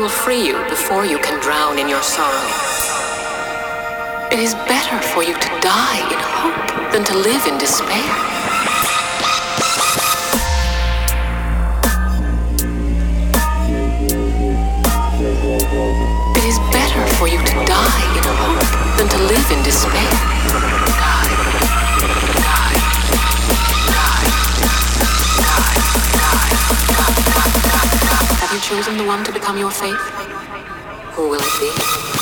will free you before you can drown in your sorrow. It is better for you to die in hope than to live in despair. It is better for you to die in hope than to live in despair. chosen the one to become your faith? Who will it be?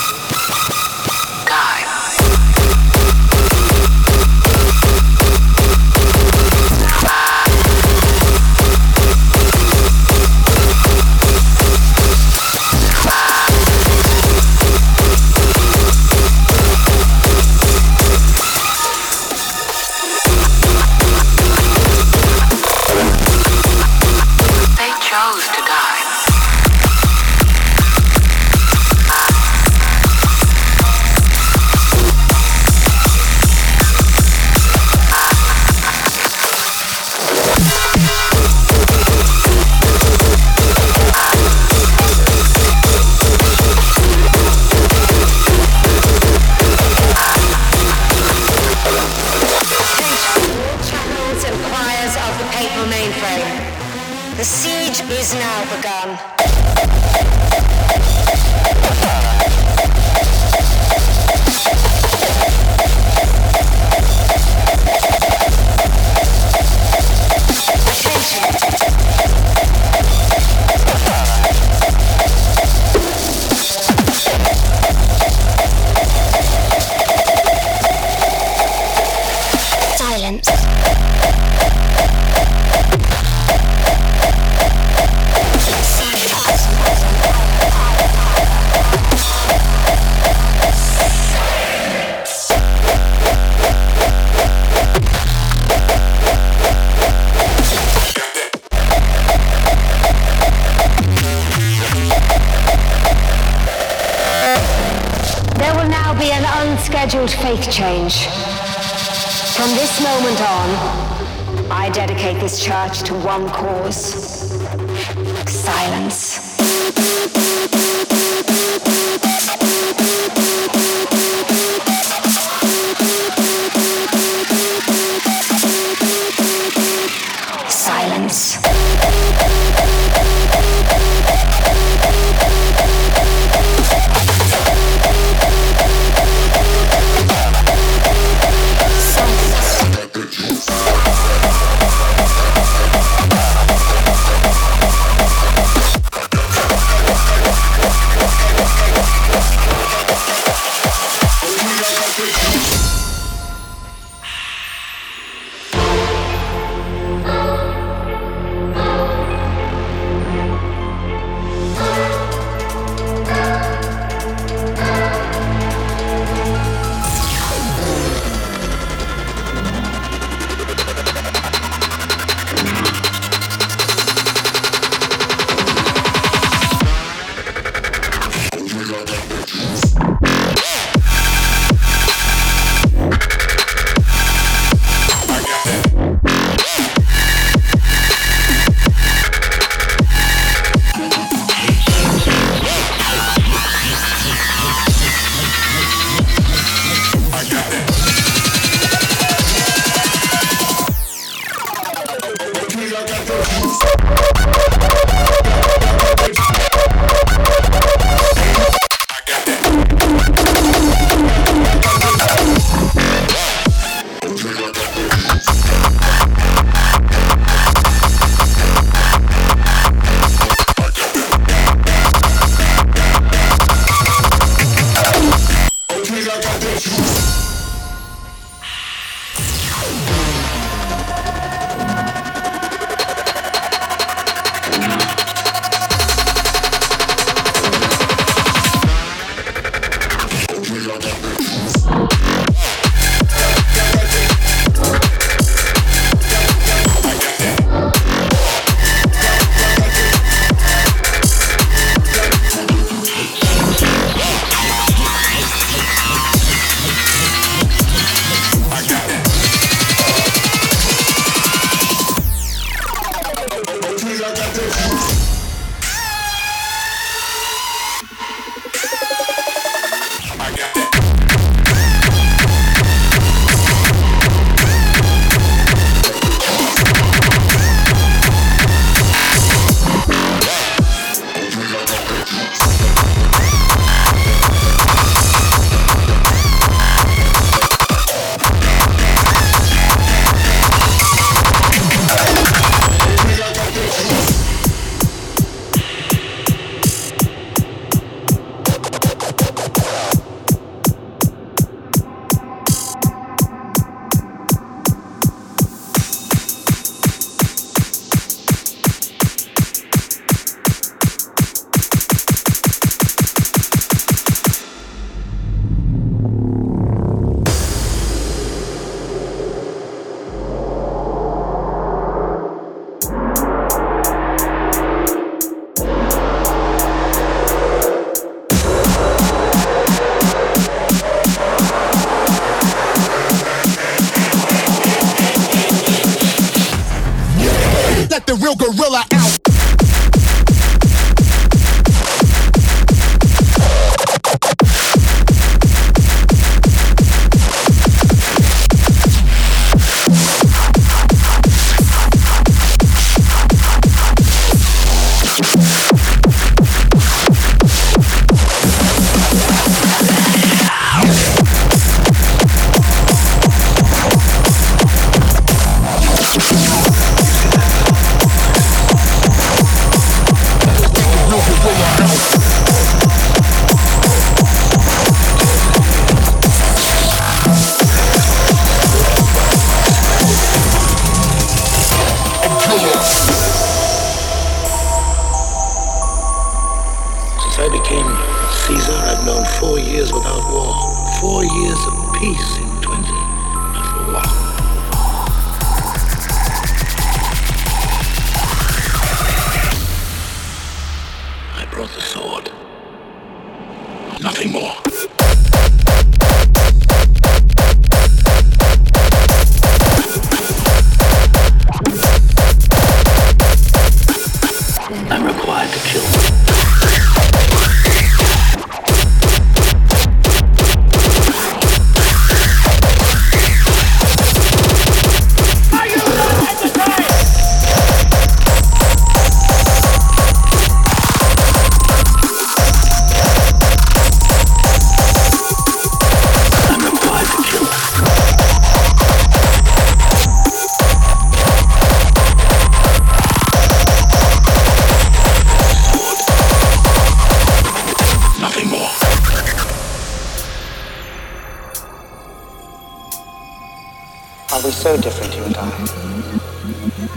So different, you and I?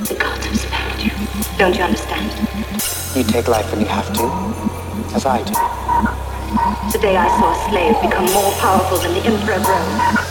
The gods have spared you. Don't you understand? You take life when you have to, as I do. Today I saw a slave become more powerful than the Emperor of Rome.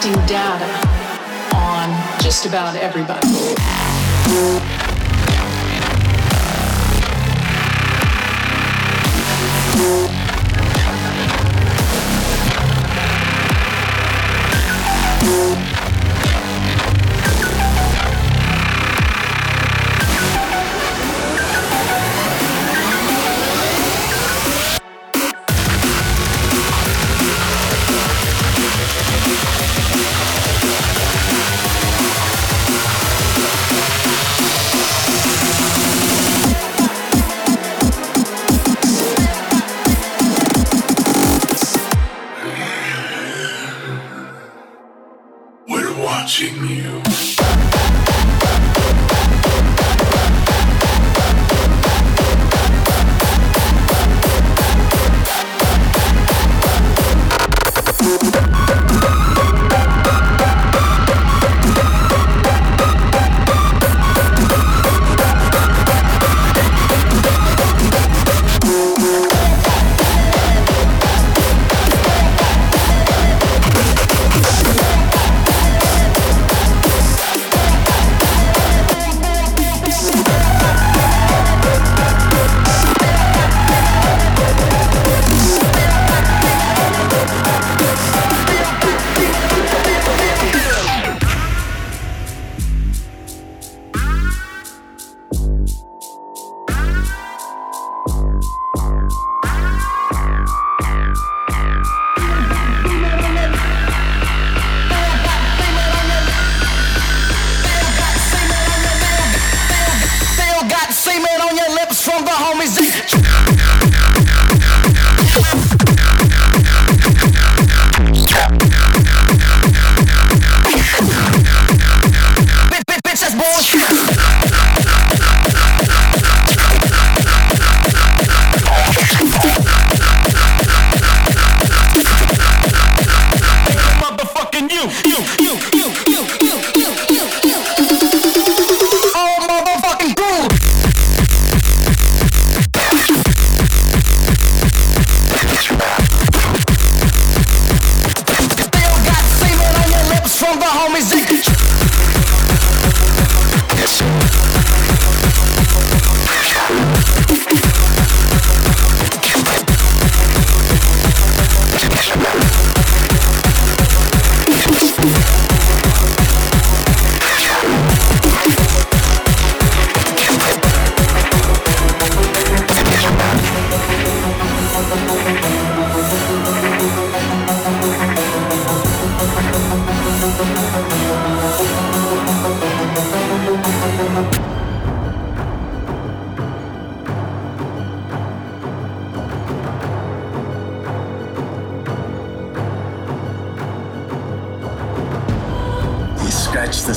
collecting data on just about everybody.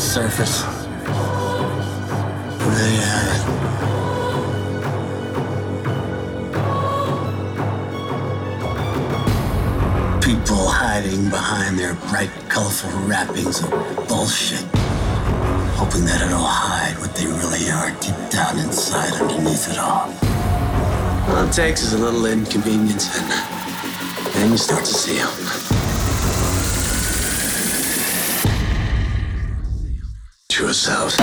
surface. It. people hiding behind their bright, colorful wrappings of bullshit, hoping that it'll hide what they really are deep down inside underneath it all. All it takes is a little inconvenience, and then you start to see them. yourselves.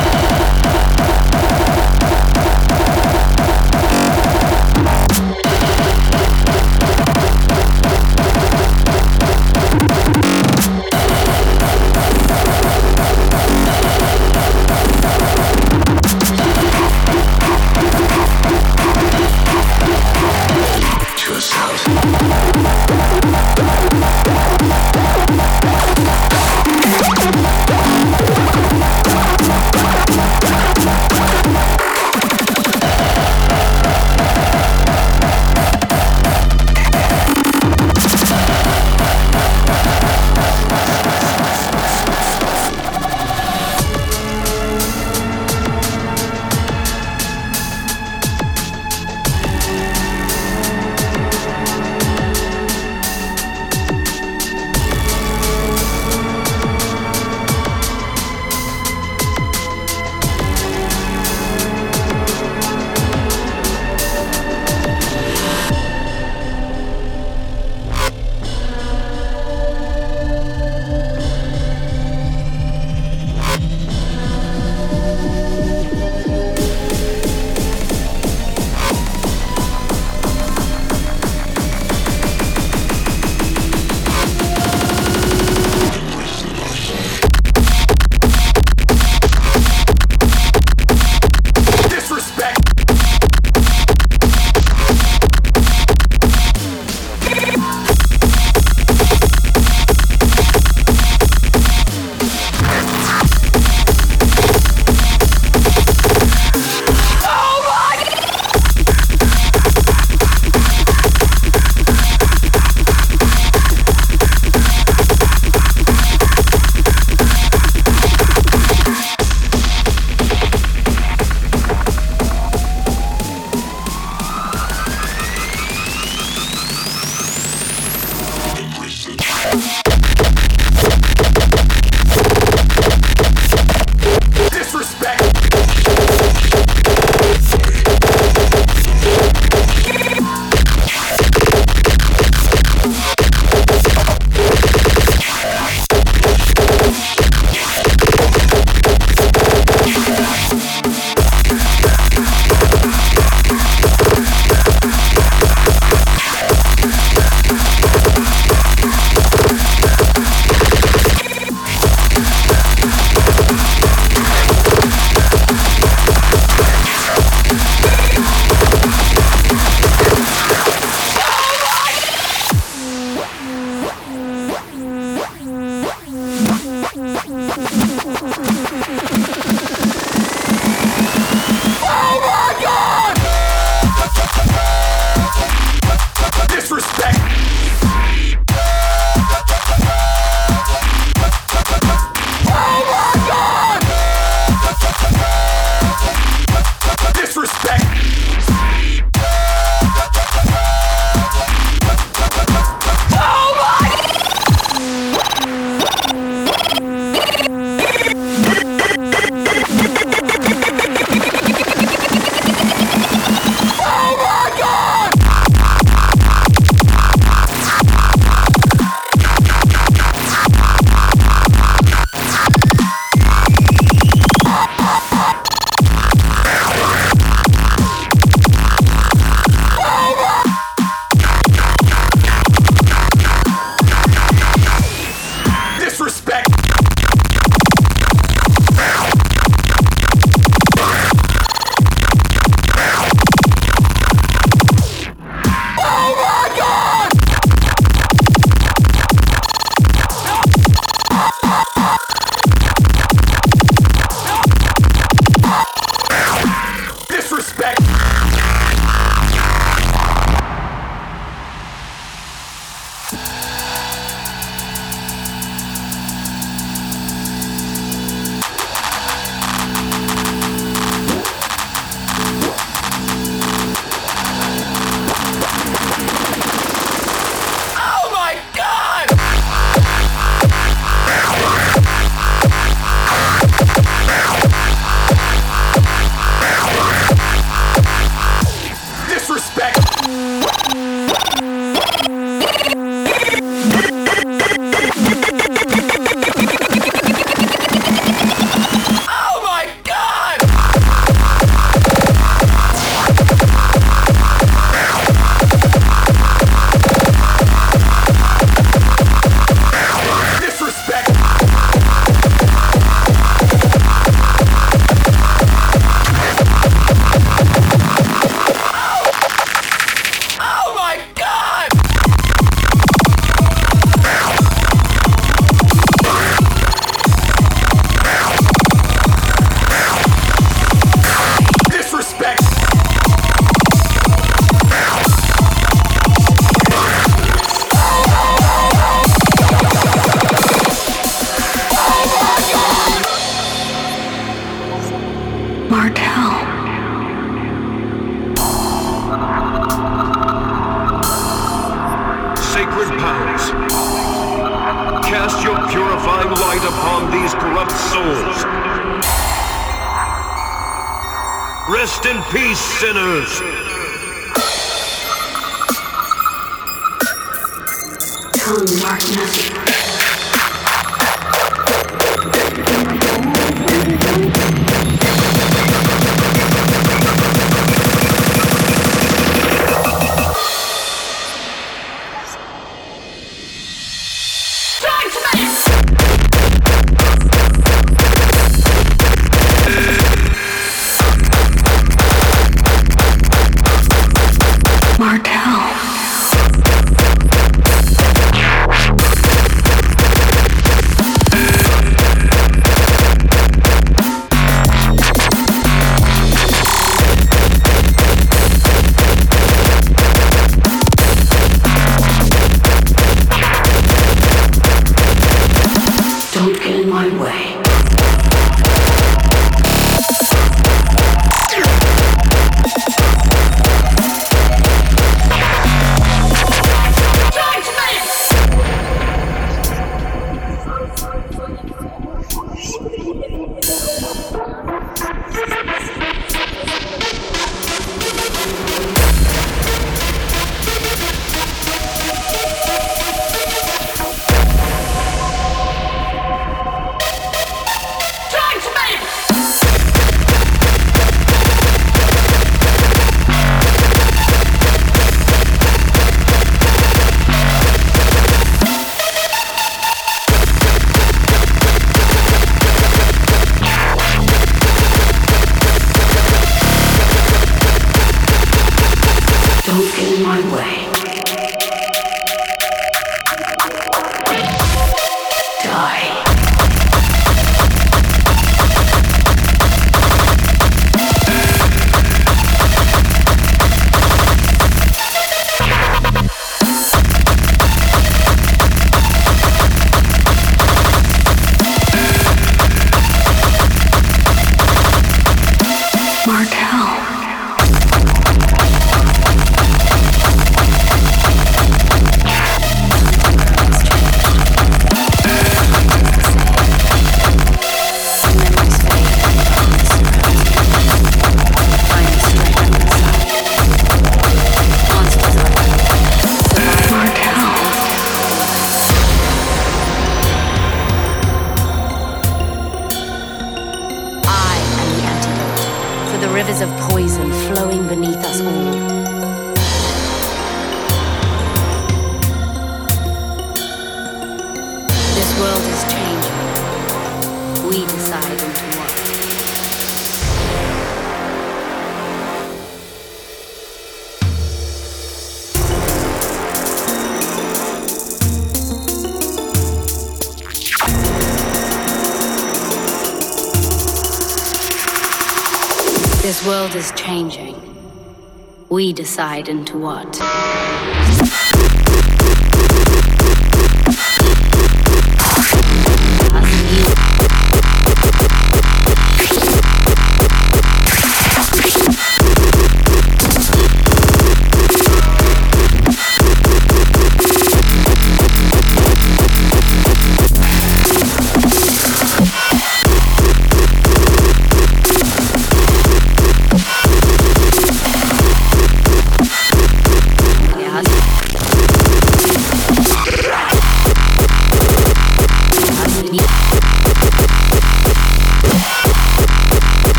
We decide into what.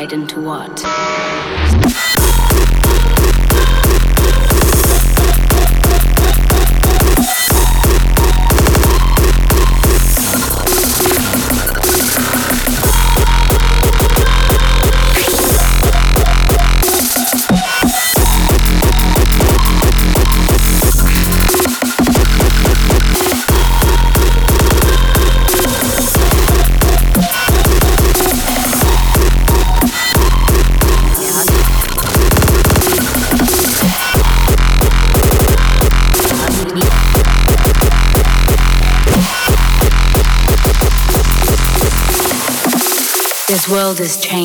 Into what. World is changing.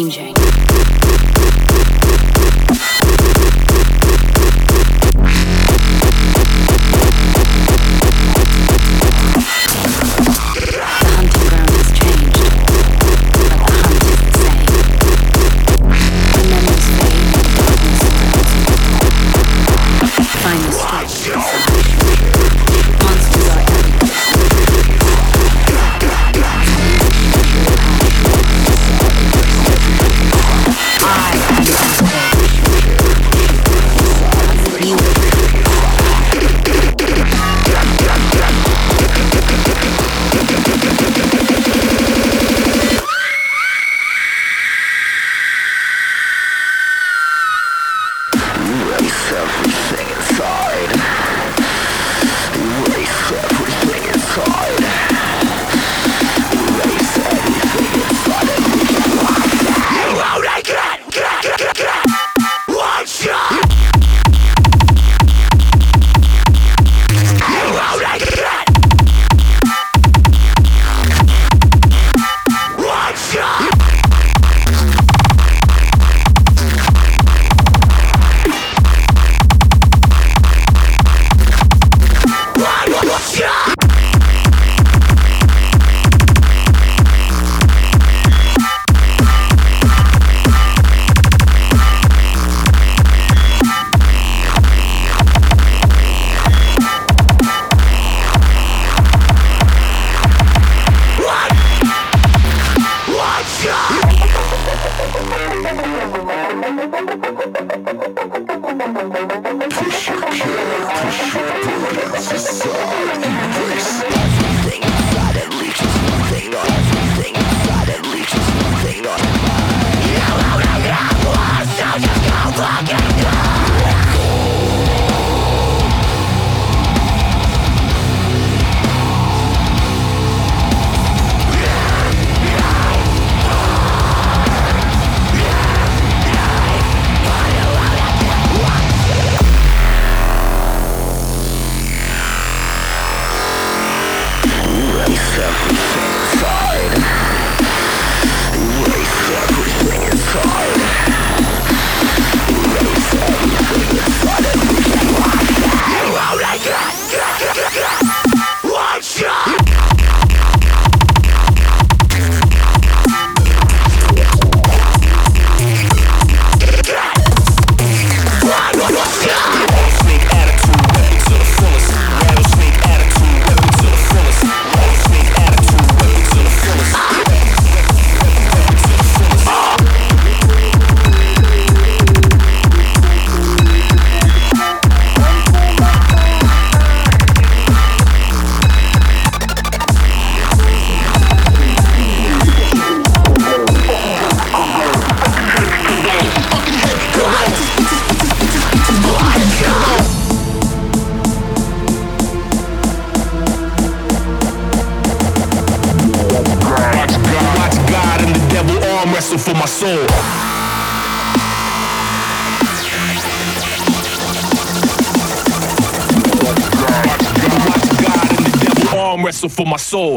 For my soul.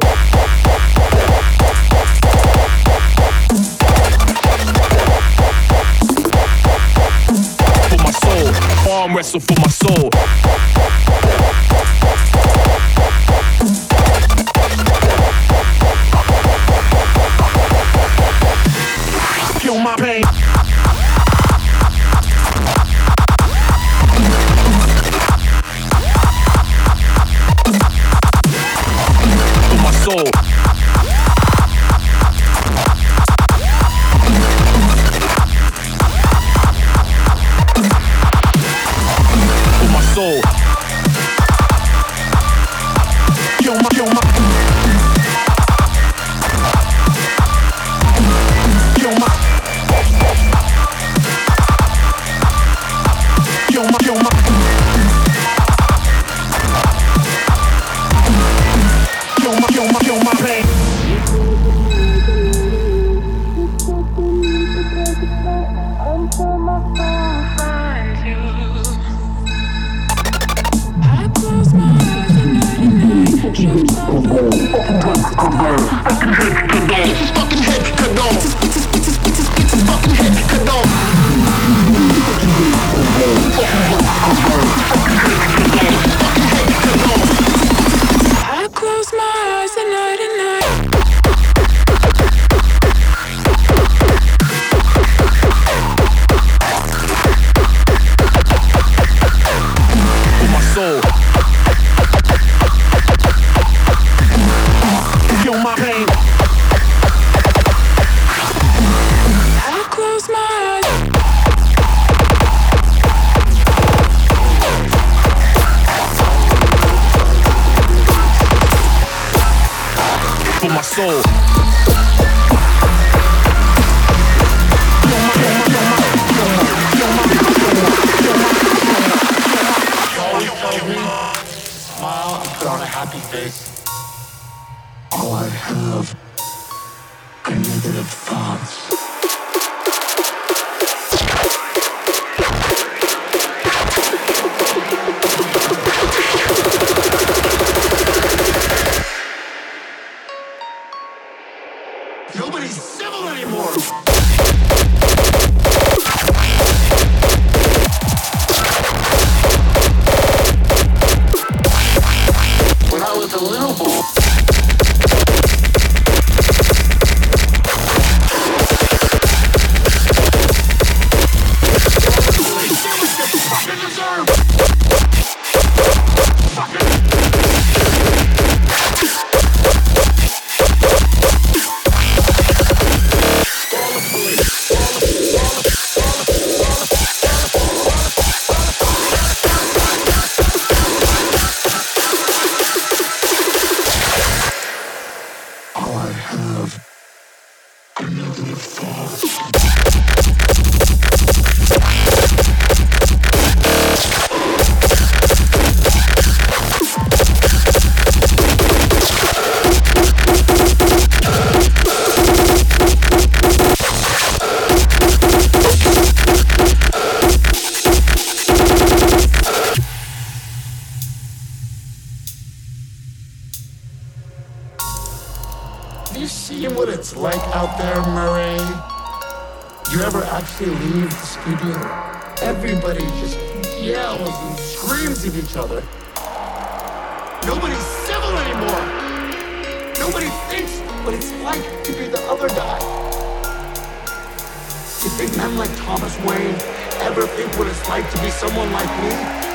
out there, Murray? You ever actually leave the studio? Everybody just yells and screams at each other. Nobody's civil anymore. Nobody thinks what it's like to be the other guy. Do you think men like Thomas Wayne ever think what it's like to be someone like me?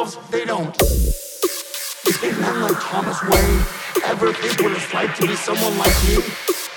themselves, they don't. Is a man like Thomas Wayne ever think what it's like to be someone like you?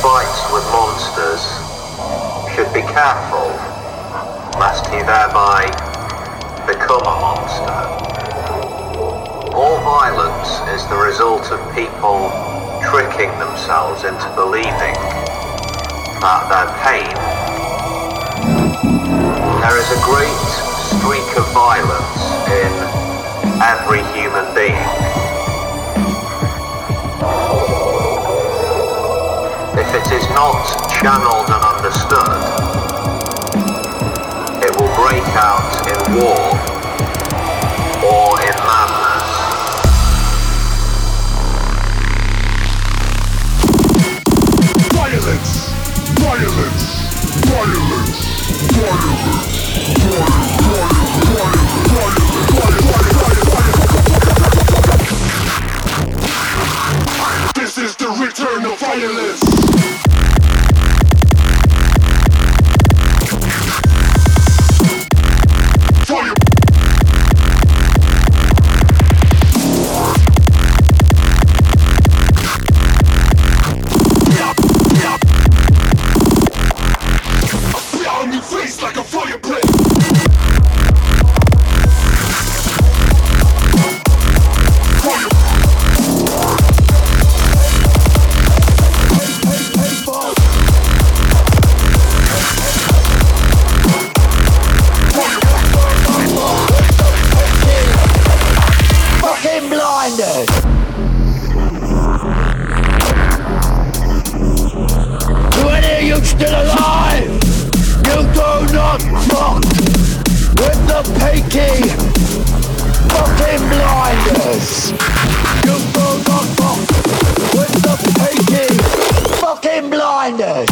fights with monsters should be careful, lest he thereby become a monster. All violence is the result of people tricking themselves into believing that they're pain. There is a great streak of violence in every human being. is not channeled and understood, it will break out in war. blood rock with the peaky fucking blinders. You blood rock with the peaky fucking blinders.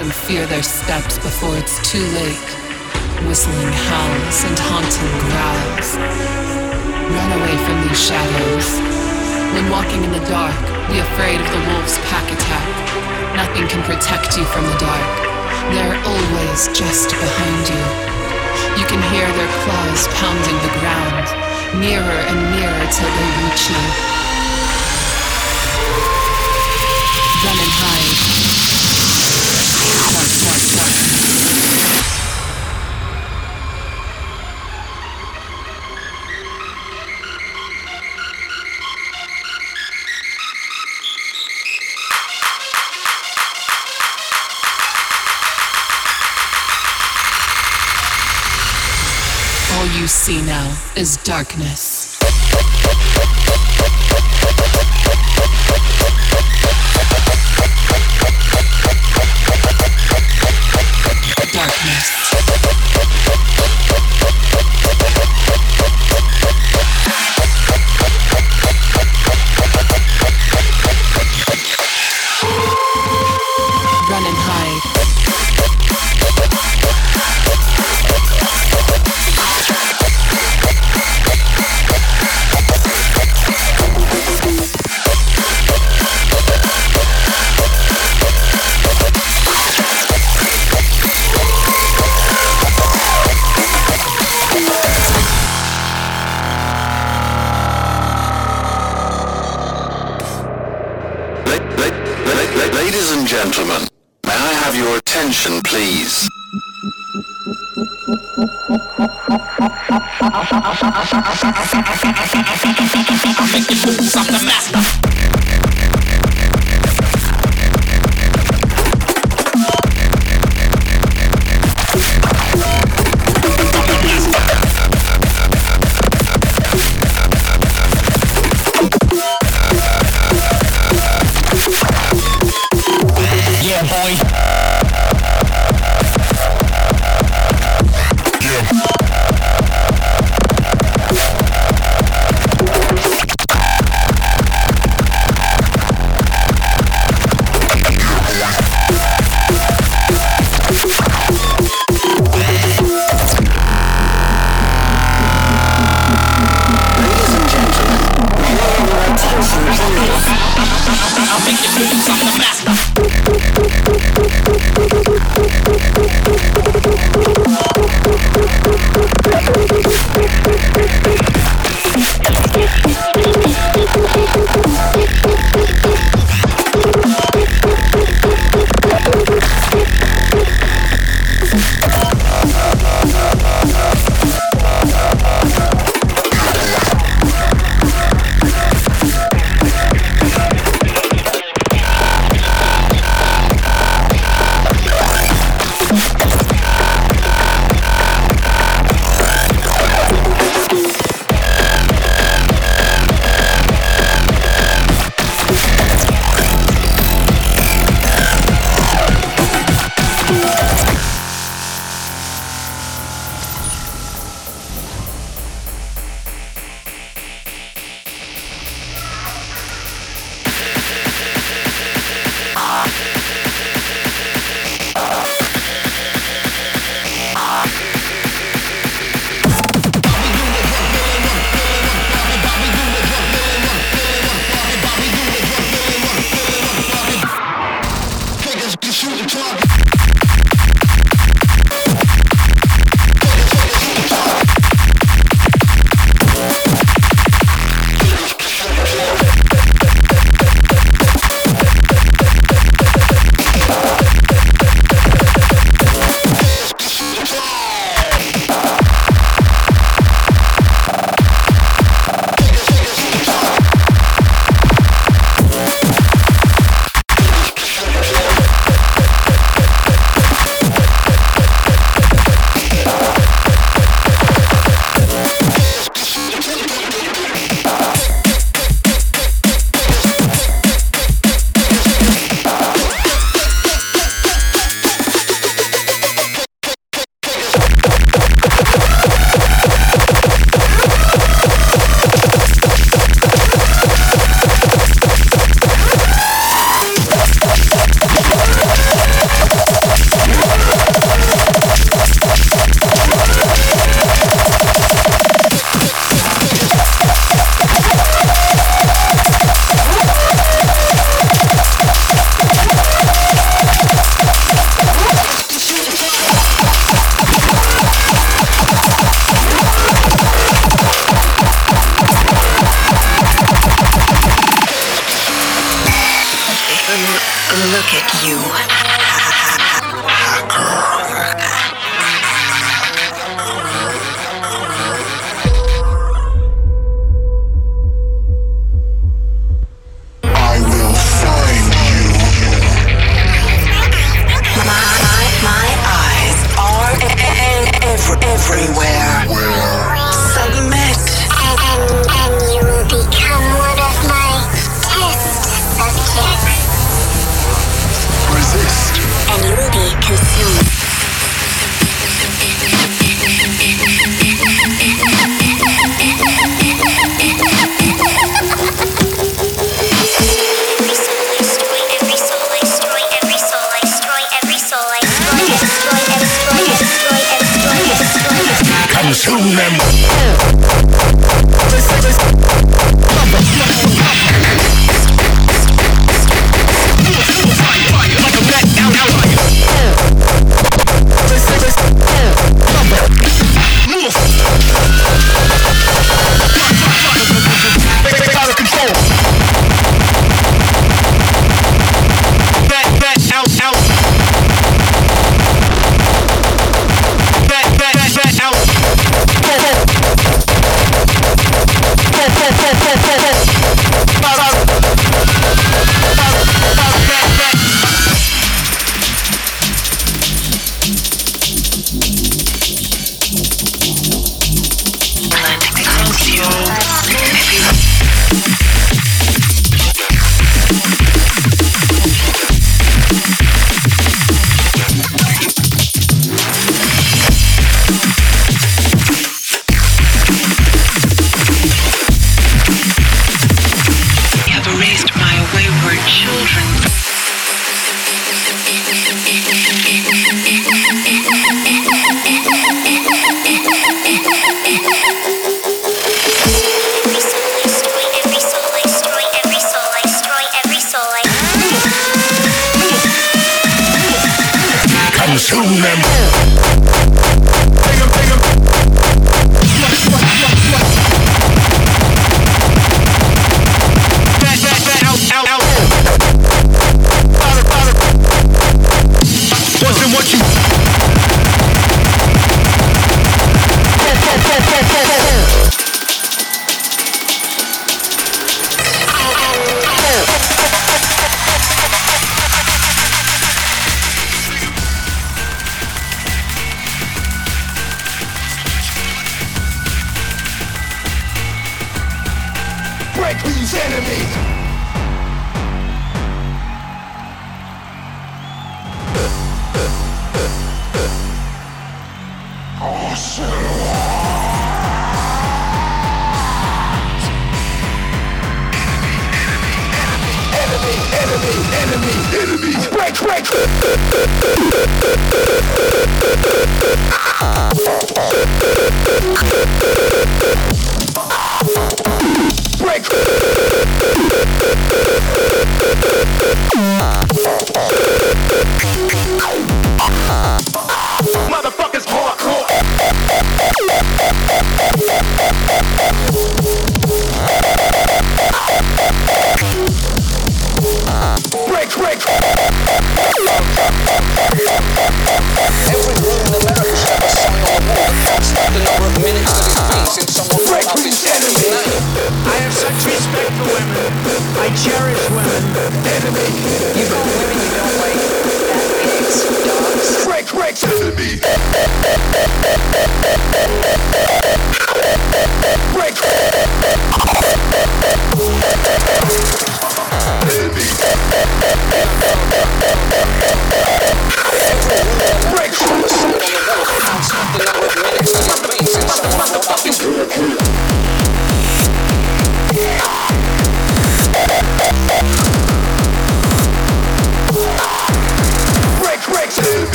and fear their steps before it's too late. Whistling howls and haunting growls. Run away from these shadows. When walking in the dark, be afraid of the wolf's pack attack. Nothing can protect you from the dark. They're always just behind you. You can hear their claws pounding the ground, nearer and nearer till they reach you. see now is darkness. I'm the master.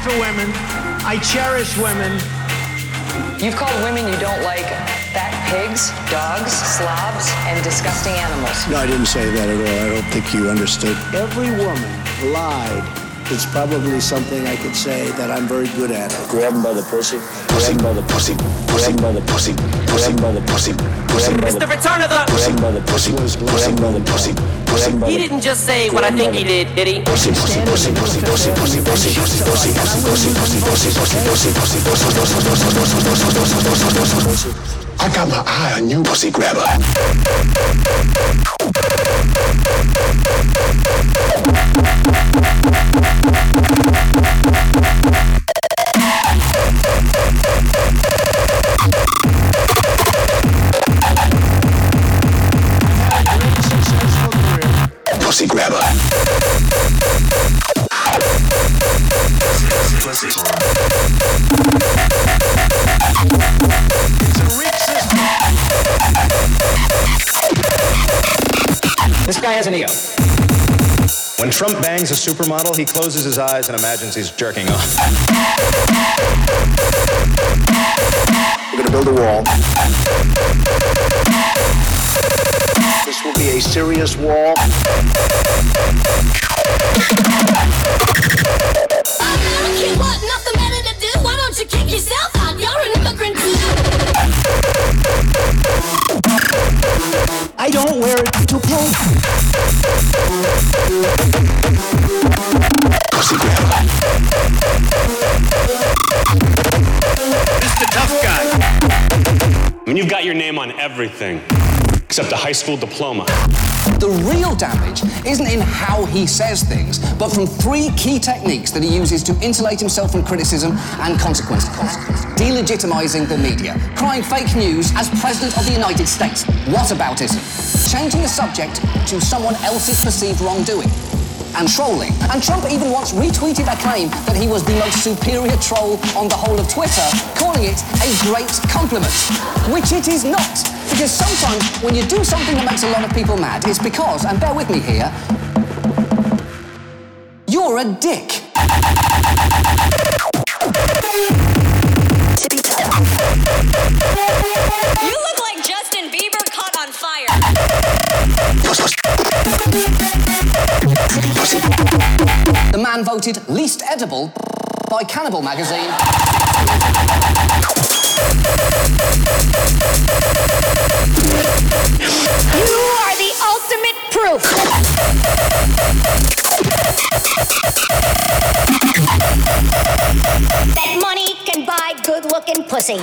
Respect for women. I cherish women. You've called women you don't like fat pigs, dogs, slobs, and disgusting animals. No, I didn't say that at all. I don't think you understood. Every woman lied. It's probably something I could say that I'm very good at. Grab him by the pussy. Grab him by the pussy. Grab him by the pussy. Him by the pussy. Grab him by It's the return of the. Grab him by the pussy. By the pussy. Grab him by He didn't just say what I think he did, did he? pussy, pussy, pussy, pussy, pussy, pussy, pussy, pussy, pussy, pussy, pussy, pussy, pussy, pussy, pussy, pussy, pussy, pussy. I got my eye on you, pussy grabber. When Trump bangs a supermodel, he closes his eyes and imagines he's jerking off. We're gonna build a wall. This will be a serious wall. somewhere to play. The tough guy. When I mean, you've got your name on everything except a high school diploma. The real damage isn't in how he says things, but from three key techniques that he uses to insulate himself from criticism and consequence. Delegitimizing the media, crying fake news as President of the United States, whataboutism, changing the subject to someone else's perceived wrongdoing, and trolling. And Trump even once retweeted a claim that he was the most superior troll on the whole of Twitter, calling it a great compliment, which it is not. Because sometimes when you do something that makes a lot of people mad, it's because, and bear with me here, you're a dick. You look like Justin Bieber caught on fire. The man voted least edible by Cannibal magazine. You are the ultimate proof. that money can buy good looking pussy.